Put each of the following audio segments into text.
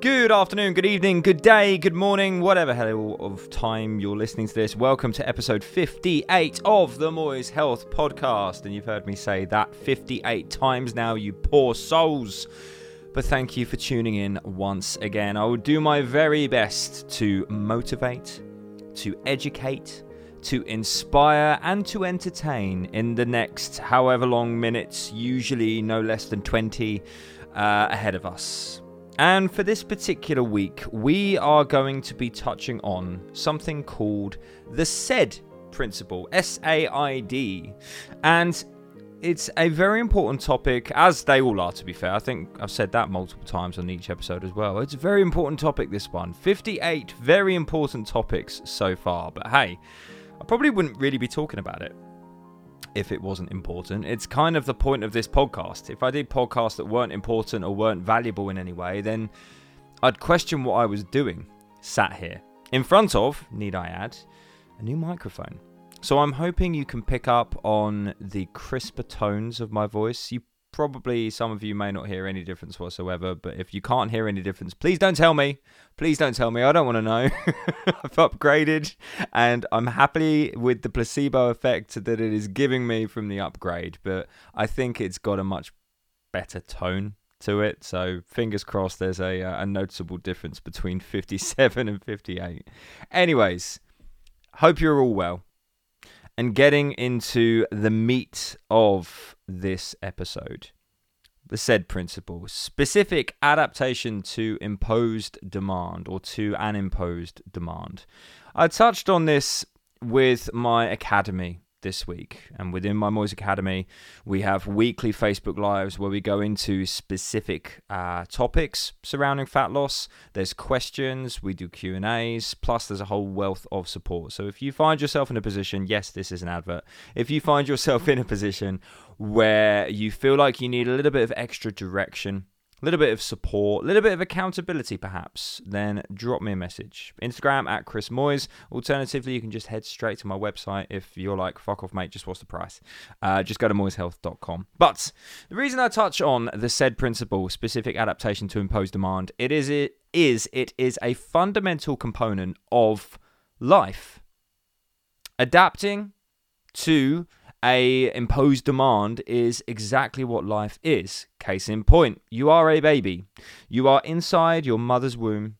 Good afternoon, good evening, good day, good morning, whatever hell of time you're listening to this. Welcome to episode 58 of the Moyes Health Podcast. And you've heard me say that 58 times now, you poor souls. But thank you for tuning in once again. I will do my very best to motivate, to educate, to inspire, and to entertain in the next however long minutes, usually no less than 20 uh, ahead of us. And for this particular week, we are going to be touching on something called the SAID principle, S A I D. And it's a very important topic, as they all are, to be fair. I think I've said that multiple times on each episode as well. It's a very important topic, this one. 58 very important topics so far. But hey, I probably wouldn't really be talking about it if it wasn't important. It's kind of the point of this podcast. If I did podcasts that weren't important or weren't valuable in any way, then I'd question what I was doing sat here in front of, need I add, a new microphone. So I'm hoping you can pick up on the crisper tones of my voice. You probably some of you may not hear any difference whatsoever, but if you can't hear any difference, please don't tell me. Please don't tell me. I don't want to know. I've upgraded and I'm happy with the placebo effect that it is giving me from the upgrade, but I think it's got a much better tone to it. So fingers crossed there's a, uh, a noticeable difference between 57 and 58. Anyways, hope you're all well and getting into the meat of this episode. The SAID principle specific adaptation to imposed demand or to an imposed demand. I touched on this with my academy this week. And within my Moyes Academy, we have weekly Facebook Lives where we go into specific uh, topics surrounding fat loss. There's questions, we do Q and A's, plus there's a whole wealth of support. So if you find yourself in a position, yes, this is an advert. If you find yourself in a position where you feel like you need a little bit of extra direction, a little bit of support, a little bit of accountability perhaps, then drop me a message. Instagram at Chris Moyes. Alternatively, you can just head straight to my website if you're like, fuck off, mate, just what's the price? Uh, just go to moyeshealth.com. But the reason I touch on the SAID principle, specific adaptation to impose demand, it is it is it is a fundamental component of life. Adapting to a imposed demand is exactly what life is. Case in point, you are a baby. You are inside your mother's womb.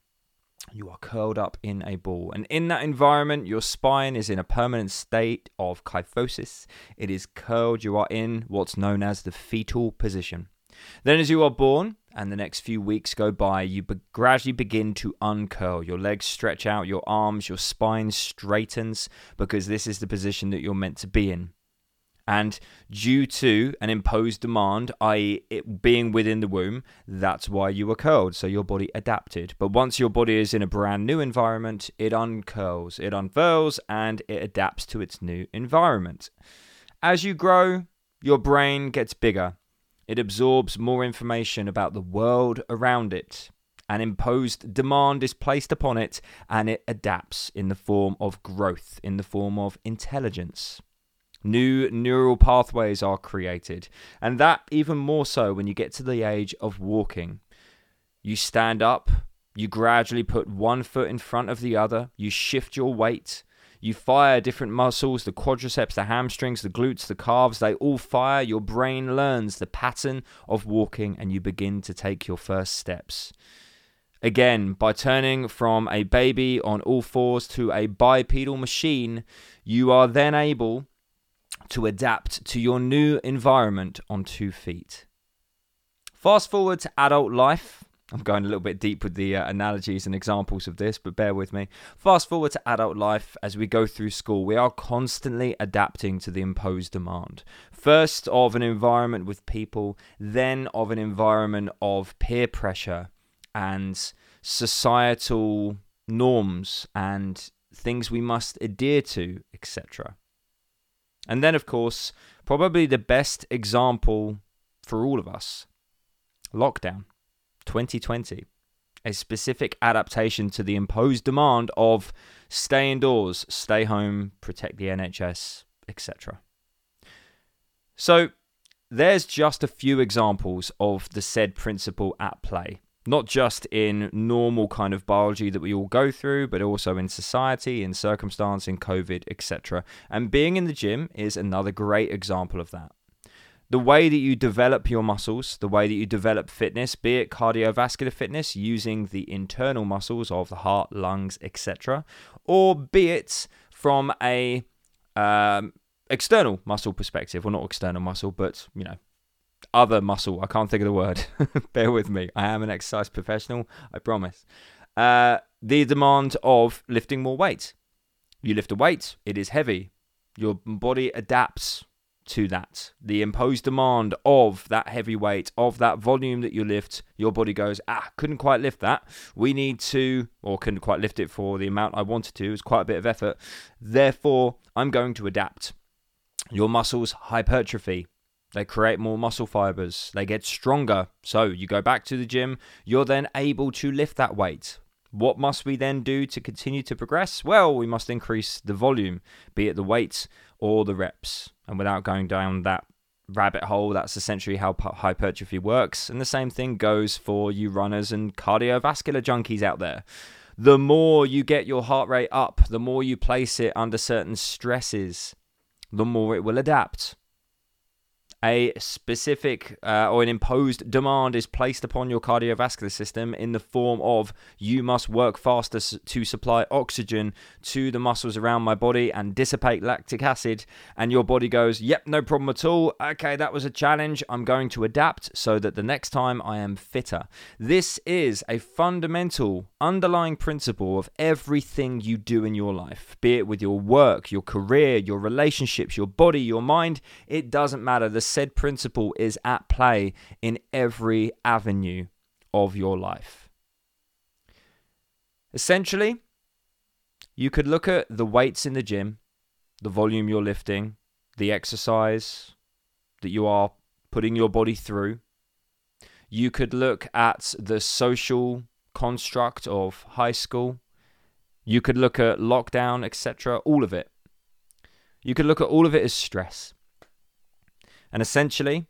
You are curled up in a ball. And in that environment, your spine is in a permanent state of kyphosis. It is curled. You are in what's known as the fetal position. Then, as you are born, and the next few weeks go by, you be- gradually begin to uncurl. Your legs stretch out, your arms, your spine straightens because this is the position that you're meant to be in. And due to an imposed demand, i.e., it being within the womb, that's why you were curled. So your body adapted. But once your body is in a brand new environment, it uncurls, it unfurls, and it adapts to its new environment. As you grow, your brain gets bigger. It absorbs more information about the world around it. An imposed demand is placed upon it, and it adapts in the form of growth, in the form of intelligence. New neural pathways are created, and that even more so when you get to the age of walking. You stand up, you gradually put one foot in front of the other, you shift your weight, you fire different muscles the quadriceps, the hamstrings, the glutes, the calves they all fire. Your brain learns the pattern of walking, and you begin to take your first steps. Again, by turning from a baby on all fours to a bipedal machine, you are then able to adapt to your new environment on two feet. Fast forward to adult life. I'm going a little bit deep with the uh, analogies and examples of this, but bear with me. Fast forward to adult life as we go through school, we are constantly adapting to the imposed demand. First, of an environment with people, then, of an environment of peer pressure and societal norms and things we must adhere to, etc. And then, of course, probably the best example for all of us lockdown 2020. A specific adaptation to the imposed demand of stay indoors, stay home, protect the NHS, etc. So, there's just a few examples of the SAID principle at play. Not just in normal kind of biology that we all go through, but also in society, in circumstance, in COVID, etc. And being in the gym is another great example of that. The way that you develop your muscles, the way that you develop fitness, be it cardiovascular fitness using the internal muscles of the heart, lungs, etc., or be it from a um, external muscle perspective, well, not external muscle, but you know, other muscle. I can't think of the word. Bear with me. I am an exercise professional. I promise. Uh, the demand of lifting more weight. You lift a weight, it is heavy. Your body adapts to that. The imposed demand of that heavy weight, of that volume that you lift, your body goes, ah, couldn't quite lift that. We need to, or couldn't quite lift it for the amount I wanted to. It was quite a bit of effort. Therefore, I'm going to adapt. Your muscles hypertrophy. They create more muscle fibers. They get stronger. So you go back to the gym, you're then able to lift that weight. What must we then do to continue to progress? Well, we must increase the volume, be it the weights or the reps. And without going down that rabbit hole, that's essentially how hypertrophy works. And the same thing goes for you runners and cardiovascular junkies out there. The more you get your heart rate up, the more you place it under certain stresses, the more it will adapt a specific uh, or an imposed demand is placed upon your cardiovascular system in the form of you must work faster to supply oxygen to the muscles around my body and dissipate lactic acid. And your body goes yep no problem at all. Okay that was a challenge. I'm going to adapt so that the next time i am fitter. This is a fundamental underlying principle of everything you do in your life be it with your work your career your relationships your body your mind. It doesn't matter. The SAID principle is at play in every avenue of your life. Essentially, you could look at the weights in the gym, the volume you're lifting, the exercise that you are putting your body through. You could look at the social construct of high school. You could look at lockdown, etc., all of it. You could look at all of it as stress. And essentially,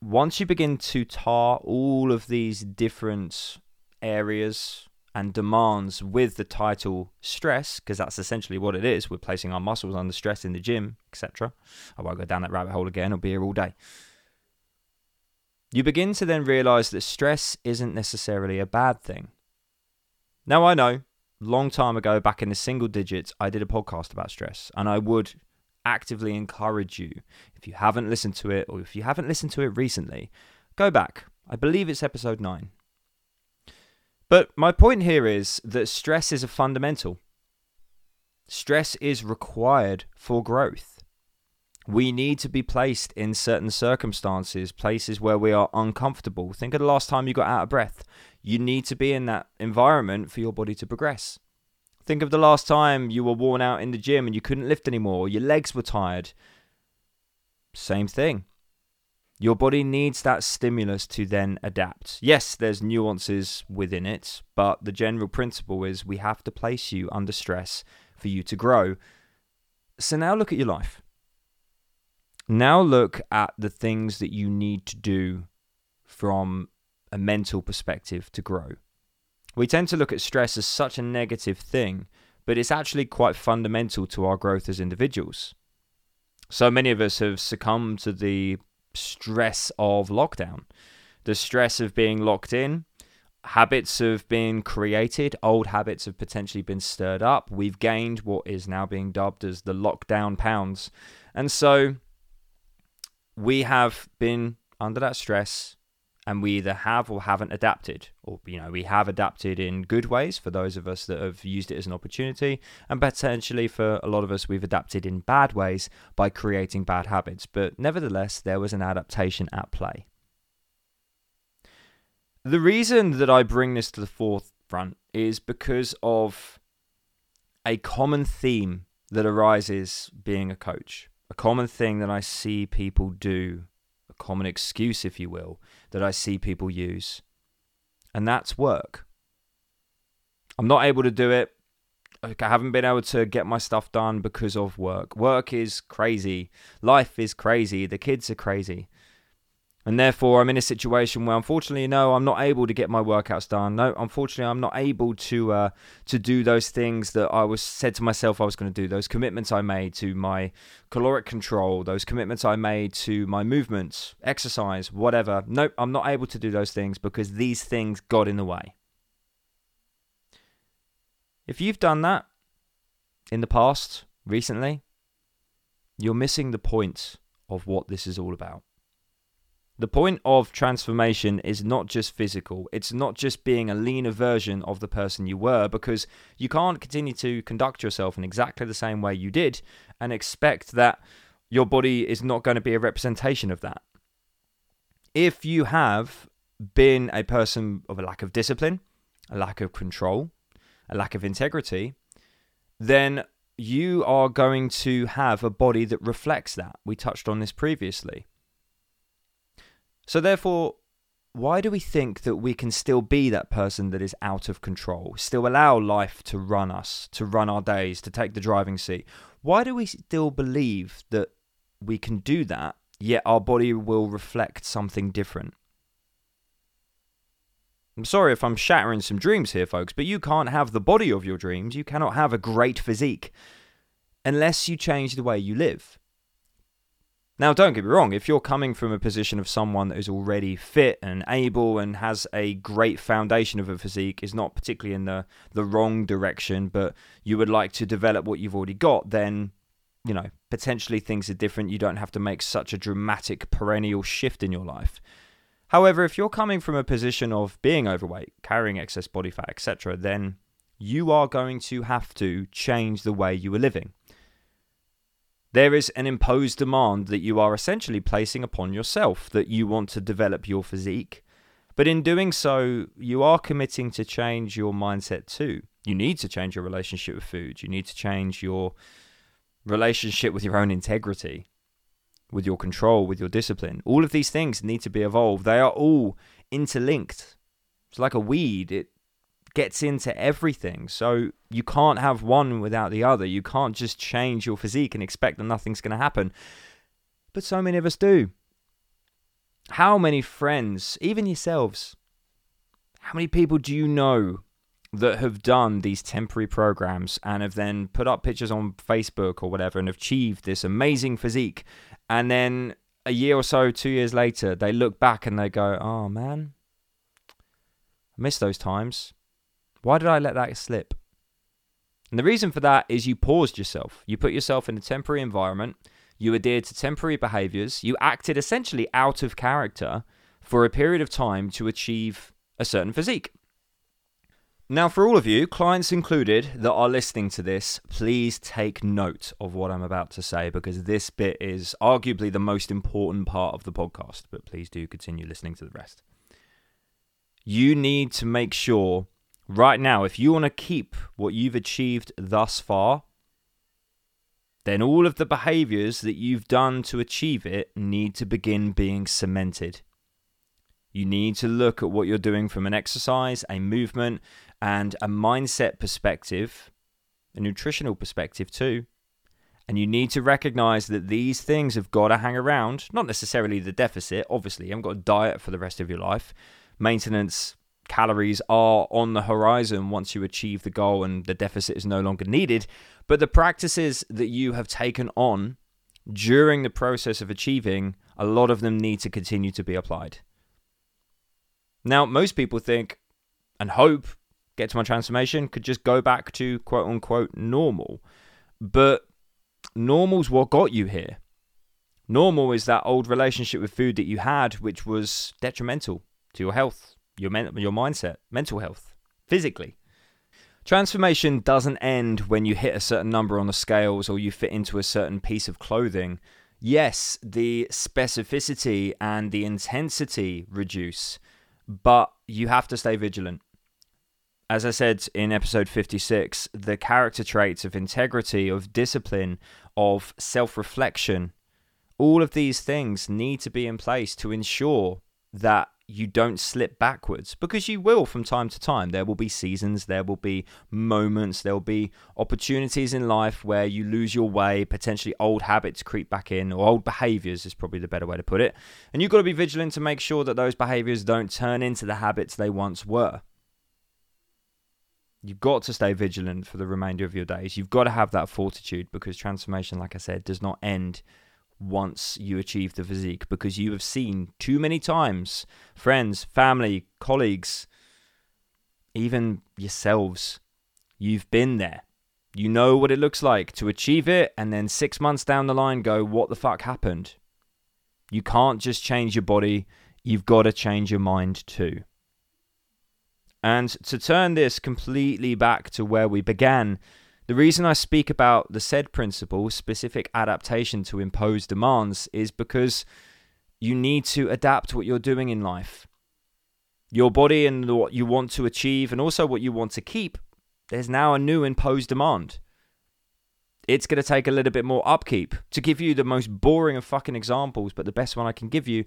once you begin to tar all of these different areas and demands with the title stress, because that's essentially what it is, we're placing our muscles under stress in the gym, etc. I won't go down that rabbit hole again, I'll be here all day. You begin to then realize that stress isn't necessarily a bad thing. Now, I know, long time ago, back in the single digits, I did a podcast about stress, and I would actively encourage you, if you haven't listened to it or if you haven't listened to it recently, go back. I believe it's episode 9. But my point here is that stress is a fundamental. Stress is required for growth. We need to be placed in certain circumstances, places where we are uncomfortable. Think of the last time you got out of breath. You need to be in that environment for your body to progress. Think of the last time you were worn out in the gym and you couldn't lift anymore, your legs were tired. Same thing. Your body needs that stimulus to then adapt. Yes, there's nuances within it, but the general principle is we have to place you under stress for you to grow. So now look at your life. Now look at the things that you need to do from a mental perspective to grow. We tend to look at stress as such a negative thing, but it's actually quite fundamental to our growth as individuals. So many of us have succumbed to the stress of lockdown, the stress of being locked in. Habits have been created, old habits have potentially been stirred up. We've gained what is now being dubbed as the lockdown pounds. And so we have been under that stress and we either have or haven't adapted or you know we have adapted in good ways for those of us that have used it as an opportunity and potentially for a lot of us we've adapted in bad ways by creating bad habits. But nevertheless there was an adaptation at play. The reason that I bring this to the forefront is because of a common theme that arises being a coach. A common thing that I see people do a common excuse, if you will, that I see people use. And that's work. I'm not able to do it. I haven't been able to get my stuff done because of work. Work is crazy. Life is crazy. The kids are crazy. And therefore, I'm in a situation where, unfortunately, no, I'm not able to get my workouts done. No, unfortunately, I'm not able to uh, to do those things that I was said to myself I was going to do. Those commitments I made to my caloric control, those commitments I made to my movements, exercise, whatever. Nope, I'm not able to do those things because these things got in the way. If you've done that in the past, recently, you're missing the point of what this is all about. The point of transformation is not just physical. It's not just being a leaner version of the person you were, because you can't continue to conduct yourself in exactly the same way you did and expect that your body is not going to be a representation of that. If you have been a person of a lack of discipline, a lack of control, a lack of integrity, then you are going to have a body that reflects that. We touched on this previously. So, therefore, why do we think that we can still be that person that is out of control, still allow life to run us, to run our days, to take the driving seat? Why do we still believe that we can do that, yet our body will reflect something different? I'm sorry if I'm shattering some dreams here, folks, but you can't have the body of your dreams. You cannot have a great physique unless you change the way you live. Now, don't get me wrong, if you're coming from a position of someone that is already fit and able and has a great foundation of a physique, is not particularly in the, the wrong direction, but you would like to develop what you've already got, then, you know, potentially things are different. You don't have to make such a dramatic perennial shift in your life. However, if you're coming from a position of being overweight, carrying excess body fat, etc., then you are going to have to change the way you are living. There is an imposed demand that you are essentially placing upon yourself that you want to develop your physique. But in doing so, you are committing to change your mindset too. You need to change your relationship with food. You need to change your relationship with your own integrity, with your control, with your discipline. All of these things need to be evolved. They are all interlinked. It's like a weed, it gets into everything. So you can't have one without the other. You can't just change your physique and expect that nothing's going to happen. But so many of us do. How many friends, even yourselves, how many people do you know that have done these temporary programs and have then put up pictures on Facebook or whatever and achieved this amazing physique? And then a year or so, two years later, they look back and they go, oh man, I miss those times. Why did I let that slip? And the reason for that is you paused yourself. You put yourself in a temporary environment. You adhered to temporary behaviors. You acted essentially out of character for a period of time to achieve a certain physique. Now, for all of you, clients included, that are listening to this, please take note of what I'm about to say because this bit is arguably the most important part of the podcast. But please do continue listening to the rest. You need to make sure right now, if you want to keep what you've achieved thus far, then all of the behaviors that you've done to achieve it need to begin being cemented. You need to look at what you're doing from an exercise, a movement, and a mindset perspective, a nutritional perspective too. And you need to recognize that these things have got to hang around. Not necessarily the deficit, obviously, you haven't got a diet for the rest of your life. Maintenance calories are on the horizon once you achieve the goal and the deficit is no longer needed. But the practices that you have taken on during the process of achieving, a lot of them need to continue to be applied. Now, most people think and hope get to my transformation could just go back to quote unquote normal. But normal's what got you here. Normal is that old relationship with food that you had, which was detrimental to your health, your men- your mindset, mental health, physically. Transformation doesn't end when you hit a certain number on the scales or you fit into a certain piece of clothing. Yes, the specificity and the intensity reduce, but you have to stay vigilant. As I said in episode 56, the character traits of integrity, of discipline, of self reflection, all of these things need to be in place to ensure that you don't slip backwards because you will from time to time. There will be seasons, there will be moments, there will be opportunities in life where you lose your way, potentially old habits creep back in, or old behaviors is probably the better way to put it. And you've got to be vigilant to make sure that those behaviors don't turn into the habits they once were. You've got to stay vigilant for the remainder of your days. You've got to have that fortitude because transformation, like I said, does not end once you achieve the physique because you have seen too many times friends, family, colleagues, even yourselves. You've been there. You know what it looks like to achieve it and then six months down the line go, What the fuck happened? You can't just change your body, you've got to change your mind too. And to turn this completely back to where we began, the reason I speak about the SAID principle, specific adaptation to impose demands, is because you need to adapt what you're doing in life. Your body and what you want to achieve, and also what you want to keep, there's now a new imposed demand. It's going to take a little bit more upkeep. To give you the most boring of fucking examples, but the best one I can give you,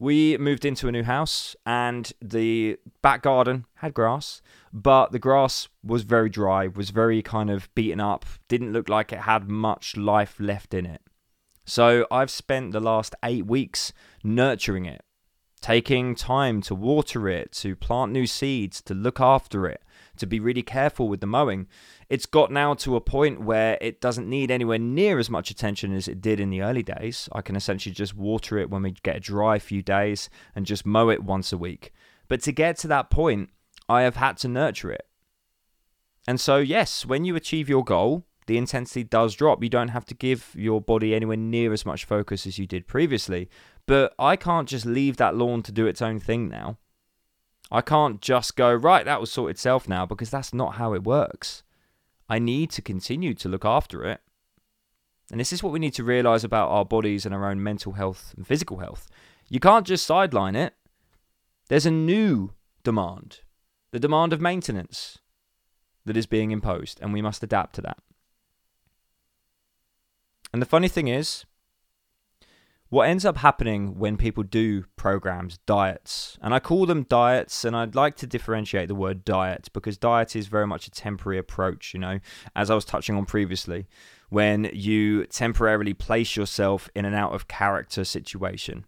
we moved into a new house and the back garden had grass, but the grass was very dry, was very kind of beaten up, didn't look like it had much life left in it. So I've spent the last eight weeks nurturing it, taking time to water it, to plant new seeds, to look after it, to be really careful with the mowing. It's got now to a point where it doesn't need anywhere near as much attention as it did in the early days. I can essentially just water it when we get a dry few days and just mow it once a week. But to get to that point, I have had to nurture it. And so, yes, when you achieve your goal, the intensity does drop. You don't have to give your body anywhere near as much focus as you did previously. But I can't just leave that lawn to do its own thing now. I can't just go, right, that will sort itself now, because that's not how it works. I need to continue to look after it. And this is what we need to realize about our bodies and our own mental health and physical health. You can't just sideline it. There's a new demand, the demand of maintenance that is being imposed, and we must adapt to that. And the funny thing is, what ends up happening when people do programs, diets, and I call them diets, and I'd like to differentiate the word diet because diet is very much a temporary approach, you know, as I was touching on previously, when you temporarily place yourself in an out of character situation.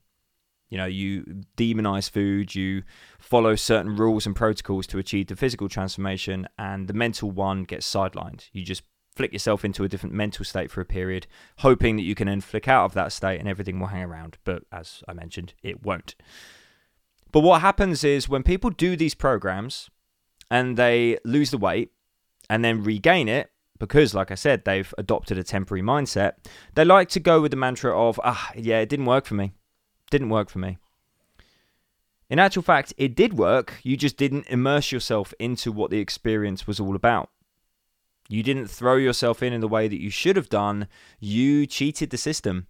You know, you demonize food, you follow certain rules and protocols to achieve the physical transformation, and the mental one gets sidelined. You just flick yourself into a different mental state for a period, hoping that you can then flick out of that state and everything will hang around. But as I mentioned, it won't. But what happens is when people do these programs and they lose the weight and then regain it, because, like I said, they've adopted a temporary mindset, they like to go with the mantra of, ah, yeah, it didn't work for me. Didn't work for me. In actual fact, it did work. You just didn't immerse yourself into what the experience was all about. You didn't throw yourself in in the way that you should have done. You cheated the system.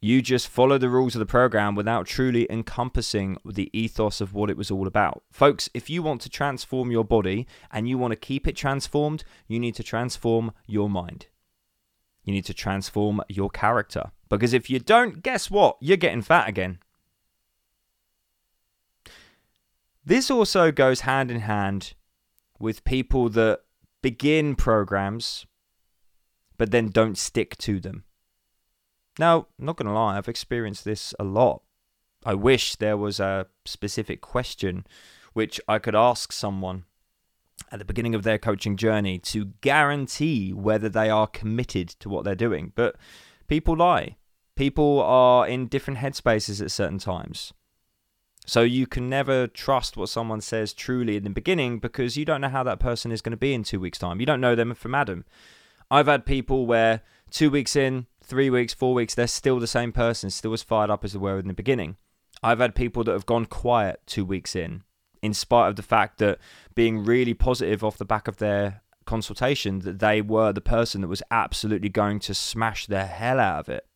You just followed the rules of the program without truly encompassing the ethos of what it was all about. Folks, if you want to transform your body and you want to keep it transformed, you need to transform your mind. You need to transform your character. Because if you don't, guess what? You're getting fat again. This also goes hand in hand with people that begin programs, but then don't stick to them. Now, I'm not going to lie, I've experienced this a lot. I wish there was a specific question which I could ask someone at the beginning of their coaching journey to guarantee whether they are committed to what they're doing. But people lie. People are in different headspaces at certain times. So you can never trust what someone says truly in the beginning because you don't know how that person is going to be in two weeks' time. You don't know them from Adam. I've had people where two weeks in, three weeks, four weeks, they're still the same person, still as fired up as they were in the beginning. I've had people that have gone quiet two weeks in, in spite of the fact that being really positive off the back of their consultation, that they were the person that was absolutely going to smash the hell out of it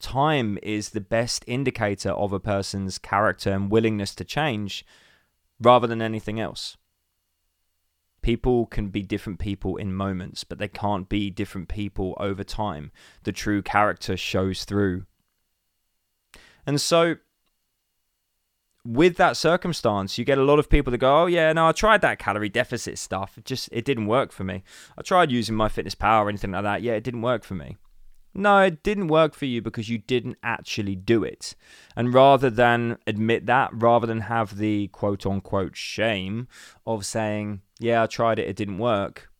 time is the best indicator of a person's character and willingness to change rather than anything else. People can be different people in moments, but they can't be different people over time. The true character shows through. And so, with that circumstance, you get a lot of people that go, "Oh yeah, no, I tried that calorie deficit stuff. It just it didn't work for me. I tried using MyFitnessPal or anything like that. Yeah, it didn't work for me." No, it didn't work for you because you didn't actually do it. And rather than admit that, rather than have the quote unquote shame of saying, "Yeah, I tried it, it didn't work,"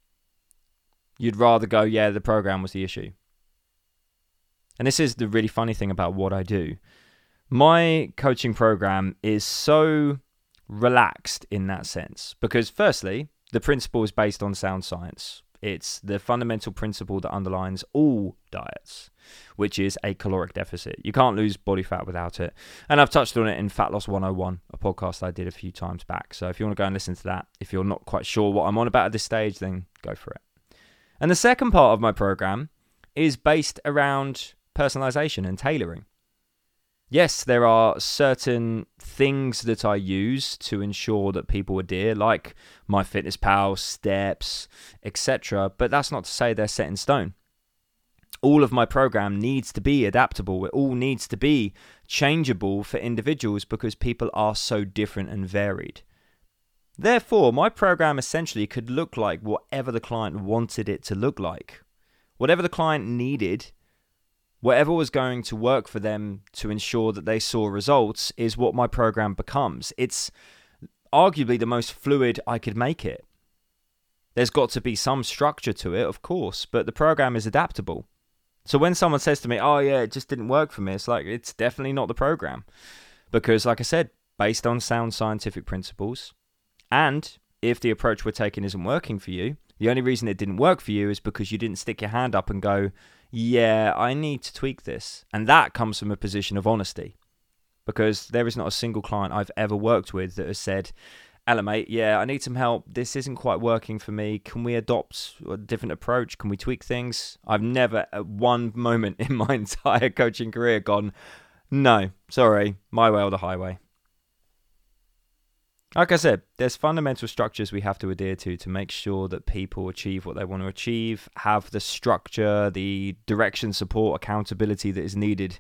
you'd rather go, "Yeah, the program was the issue." And this is the really funny thing about what I do my coaching program is so relaxed in that sense because, firstly, the principle is based on sound science. It's the fundamental principle that underlines all diets, which is a caloric deficit. You can't lose body fat without it. And I've touched on it in Fat Loss 101, a podcast I did a few times back. So if you want to go and listen to that, if you're not quite sure what I'm on about at this stage, then go for it. And the second part of my program is based around personalization and tailoring. Yes, there are certain things that I use to ensure that people adhere, like MyFitnessPal, steps, etc. But that's not to say they're set in stone. All of my program needs to be adaptable. It all needs to be changeable for individuals because people are so different and varied. Therefore, my program essentially could look like whatever the client wanted it to look like. Whatever the client needed whatever was going to work for them to ensure that they saw results is what my program becomes. It's arguably the most fluid I could make it. There's got to be some structure to it, of course, but the program is adaptable. So when someone says to me, "Oh yeah, it just didn't work for me," it's like it's definitely not the program. Because like I said, based on sound scientific principles, and if the approach we're taking isn't working for you, the only reason it didn't work for you is because you didn't stick your hand up and go, yeah, I need to tweak this. And that comes from a position of honesty because there is not a single client I've ever worked with that has said, Ella, mate, yeah, I need some help. This isn't quite working for me. Can we adopt a different approach? Can we tweak things? I've never, at one moment in my entire coaching career, gone, no, sorry, my way or the highway. Like I said, there's fundamental structures we have to adhere to to make sure that people achieve what they want to achieve, have the structure, the direction, support, accountability that is needed.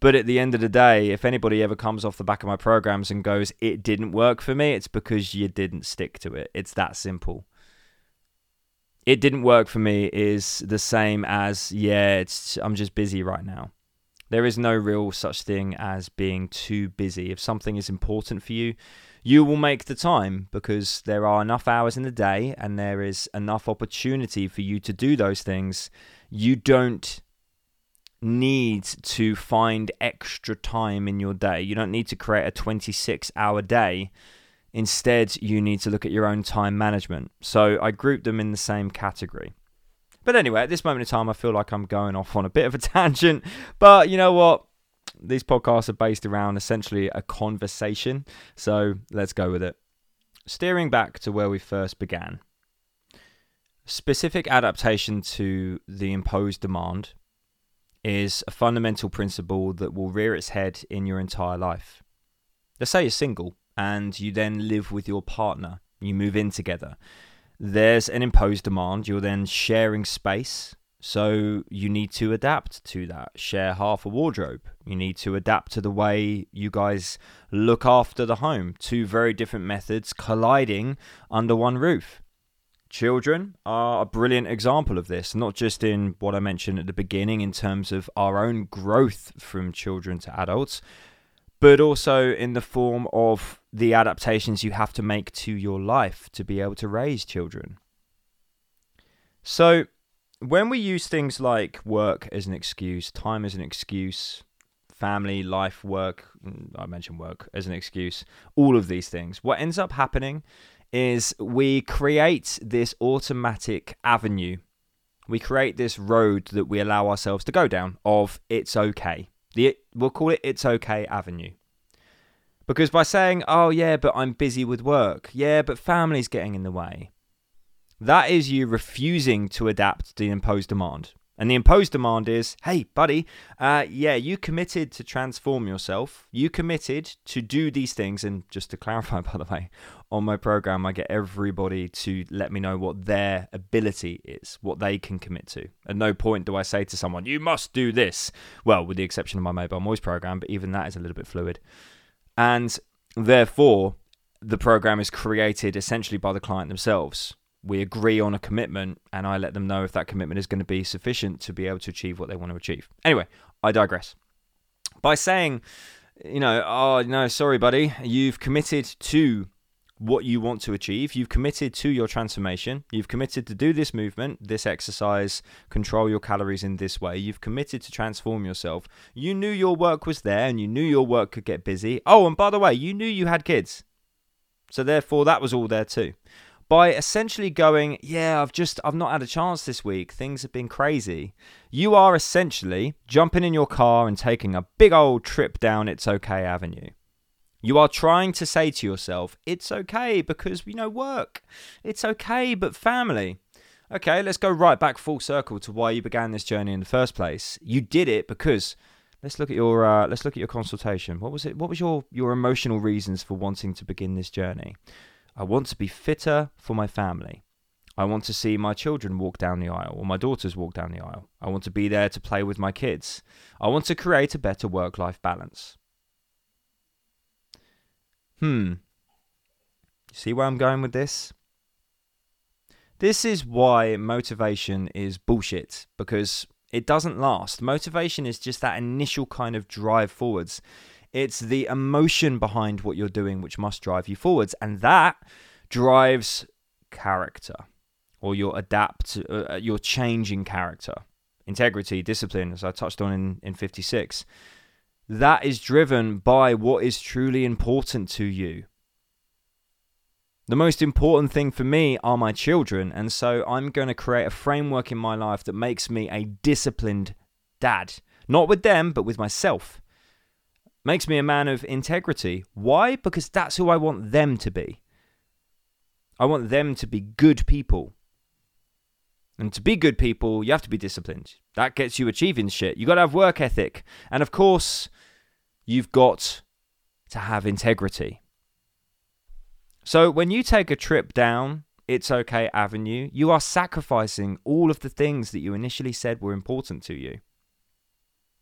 But at the end of the day, if anybody ever comes off the back of my programs and goes, it didn't work for me, it's because you didn't stick to it. It's that simple. It didn't work for me is the same as, yeah, it's I'm just busy right now. There is no real such thing as being too busy. If something is important for you, you will make the time because there are enough hours in the day and there is enough opportunity for you to do those things. You don't need to find extra time in your day. You don't need to create a 26 hour day. Instead, you need to look at your own time management. So I group them in the same category. But anyway, at this moment in time, I feel like I'm going off on a bit of a tangent. But you know what? These podcasts are based around essentially a conversation. So let's go with it. Steering back to where we first began. Specific adaptation to the imposed demand is a fundamental principle that will rear its head in your entire life. Let's say you're single and you then live with your partner, you move in together. There's an imposed demand, you're then sharing space, so you need to adapt to that. Share half a wardrobe. You need to adapt to the way you guys look after the home. Two very different methods colliding under one roof. Children are a brilliant example of this, not just in what I mentioned at the beginning in terms of our own growth from children to adults, but also in the form of the adaptations you have to make to your life to be able to raise children. So, when we use things like work as an excuse, time as an excuse, family, life, work, mm, I mentioned work as an excuse, all of these things, what ends up happening is we create this automatic avenue. We create this road that we allow ourselves to go down of it's okay. The, we'll call it it's okay avenue. Because by saying, oh yeah, but I'm busy with work, yeah, but family's getting in the way, that is you refusing to adapt to the imposed demand. And the imposed demand is, hey, buddy, uh, yeah, you committed to transform yourself. You committed to do these things. And just to clarify, by the way, on my program, I get everybody to let me know what their ability is, what they can commit to. At no point do I say to someone, you must do this. Well, with the exception of my Mobile Moist program, but even that is a little bit fluid. And Therefore, the program is created essentially by the client themselves. We agree on a commitment, and I let them know if that commitment is going to be sufficient to be able to achieve what they want to achieve. Anyway, I digress. By saying, you know, oh, no, sorry, buddy, you've committed to what you want to achieve. You've committed to your transformation. You've committed to do this movement, this exercise, control your calories in this way. You've committed to transform yourself. You knew your work was there and you knew your work could get busy. Oh, and by the way, you knew you had kids. So therefore that was all there too. By essentially going, yeah, I've just I've not had a chance this week. Things have been crazy. You are essentially jumping in your car and taking a big old trip down It's Okay Avenue. You are trying to say to yourself, it's okay because, you know, work. It's okay, but family. Okay, let's go right back full circle to why you began this journey in the first place. You did it because let's look at your uh, let's look at your consultation. What was it? What was your your emotional reasons for wanting to begin this journey? I want to be fitter for my family. I want to see my children walk down the aisle or my daughters walk down the aisle. I want to be there to play with my kids. I want to create a better work life balance. Hmm. See where I'm going with this? This is why motivation is bullshit because it doesn't last. Motivation is just that initial kind of drive forwards. It's the emotion behind what you're doing which must drive you forwards, and that drives character or your adapt, uh, your changing character, integrity, discipline, as I touched on in, in 56 that is driven by what is truly important to you. The most important thing for me are my children, and so I'm going to create a framework in my life that makes me a disciplined dad. Not with them, but with myself. Makes me a man of integrity. Why? Because that's who I want them to be. I want them to be good people. And to be good people, you have to be disciplined. That gets you achieving shit. You got to have work ethic. And of course, you've got to have integrity. So when you take a trip down It's Okay Avenue, you are sacrificing all of the things that you initially said were important to you.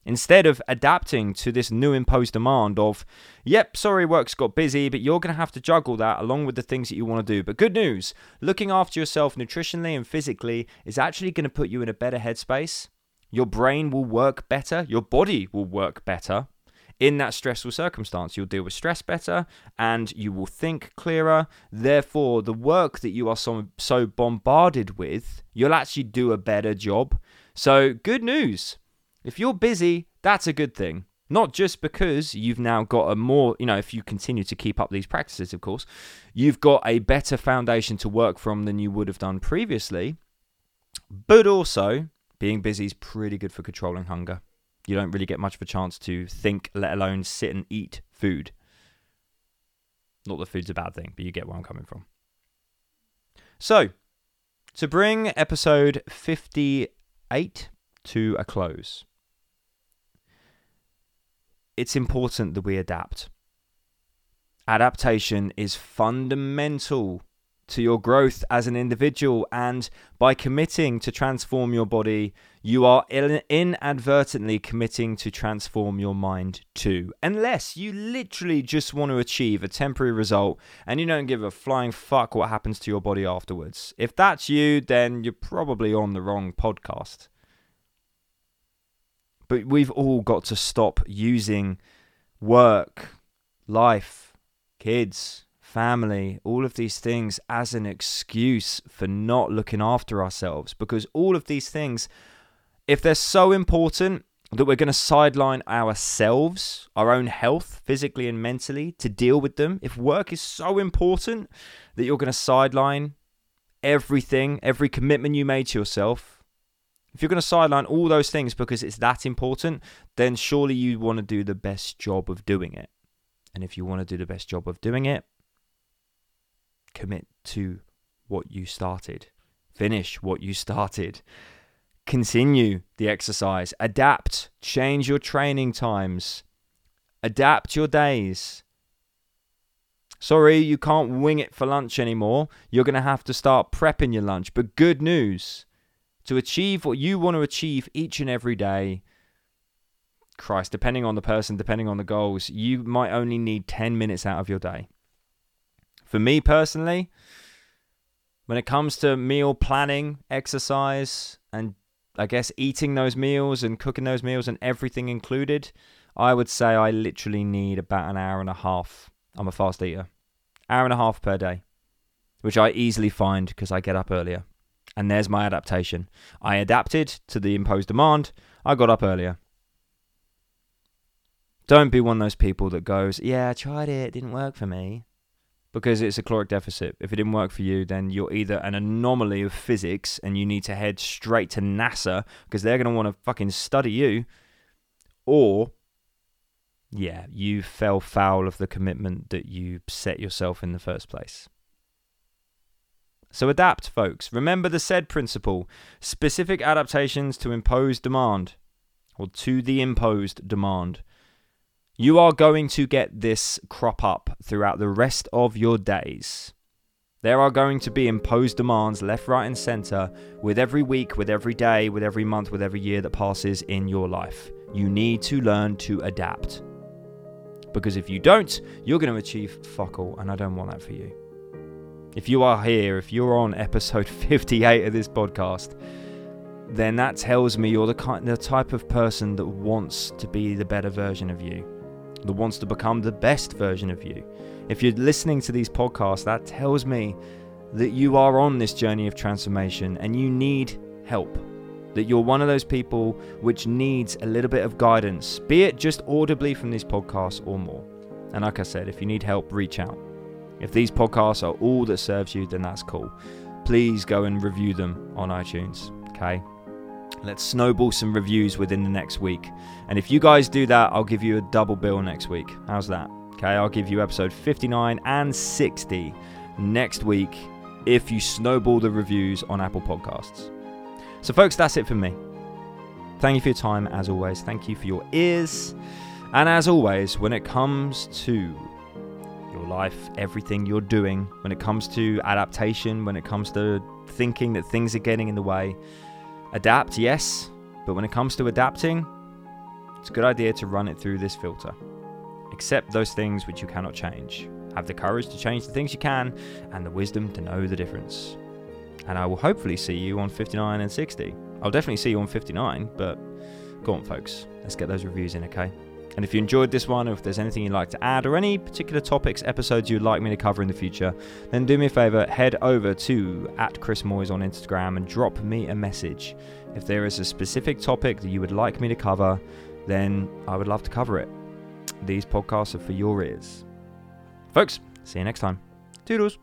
Instead of adapting to this new imposed demand of, yep, sorry, work's got busy, but you're going to have to juggle that along with the things that you want to do. But good news looking after yourself nutritionally and physically is actually going to put you in a better headspace. Your brain will work better, your body will work better, in that stressful circumstance. You'll deal with stress better and you will think clearer. Therefore, the work that you are so, so bombarded with, you'll actually do a better job. So, good news. If you're busy, that's a good thing. Not just because you've now got a more, you know, if you continue to keep up these practices, of course, you've got a better foundation to work from than you would have done previously, but also being busy is pretty good for controlling hunger you don't really get much of a chance to think, let alone sit and eat food. Not that food's a bad thing, but you get where I'm coming from. So, to bring episode 58 to a close, it's important that we adapt. Adaptation is fundamental to your growth as an individual. And by committing to transform your body, you are inadvertently committing to transform your mind too. Unless you literally just want to achieve a temporary result and you don't give a flying fuck what happens to your body afterwards. If that's you, then you're probably on the wrong podcast. But we've all got to stop using work, life, kids, family, all of these things as an excuse for not looking after ourselves. Because all of these things, if they're so important that we're going to sideline ourselves, our own health, physically and mentally, to deal with them, if work is so important that you're going to sideline everything, every commitment you made to yourself, if you're going to sideline all those things because it's that important, then surely you want to do the best job of doing it. And if you want to do the best job of doing it, commit to what you started. Finish what you started. Continue the exercise. Adapt. Change your training times. Adapt your days. Sorry, you can't wing it for lunch anymore. You're going to have to start prepping your lunch. But good news to achieve what you want to achieve each and every day, Christ, depending on the person, depending on the goals, you might only need 10 minutes out of your day. For me personally, when it comes to meal planning, exercise, and I guess eating those meals and cooking those meals and everything included, I would say I literally need about an hour and a half. I'm a fast eater. Hour and a half per day, which I easily find because I get up earlier. And there's my adaptation. I adapted to the imposed demand. I got up earlier. Don't be one of those people that goes, Yeah, I tried it, it didn't work for me. Because it's a caloric deficit. If it didn't work for you, then you're either an anomaly of physics and you need to head straight to NASA because they're going to want to fucking study you, or yeah, you fell foul of the commitment that you set yourself in the first place. So adapt, folks. Remember the SAID principle specific adaptations to imposed demand, or to the imposed demand. You are going to get this crop up throughout the rest of your days. There are going to be imposed demands left, right, and centre with every week, with every day, with every month, with every year that passes in your life. You need to learn to adapt. Because if you don't, you're going to achieve fuck all, and I don't want that for you. If you are here, if you're on episode 58 of this podcast, then that tells me you're the kind, the type of person that wants to be the better version of you, that wants to become the best version of you. If you're listening to these podcasts, that tells me that you are on this journey of transformation and you need help. That you're one of those people which needs a little bit of guidance, be it just audibly from these podcasts or more. And like I said, if you need help, reach out. If these podcasts are all that serves you, then that's cool. Please go and review them on iTunes, okay? Let's snowball some reviews within the next week. And if you guys do that, I'll give you a double bill next week. How's that? Okay, I'll give you episode 59 and 60 next week if you snowball the reviews on Apple Podcasts. So, folks, that's it for me. Thank you for your time, as always. Thank you for your ears. And as always, when it comes to life, everything you're doing, when it comes to adaptation, when it comes to thinking that things are getting in the way. Adapt, yes, but when it comes to adapting, it's a good idea to run it through this filter. Accept those things which you cannot change. Have the courage to change the things you can and the wisdom to know the difference. And I will hopefully see you on 59 and 60. I'll definitely see you on 59, but go on, folks. Let's get those reviews in, okay? And if you enjoyed this one, or if there's anything you'd like to add, or any particular topics, episodes you'd like me to cover in the future, then do me a favor, head over to at Chris Moyes on Instagram and drop me a message. If there is a specific topic that you would like me to cover, then I would love to cover it. These podcasts are for your ears. Folks, see you next time. Toodles.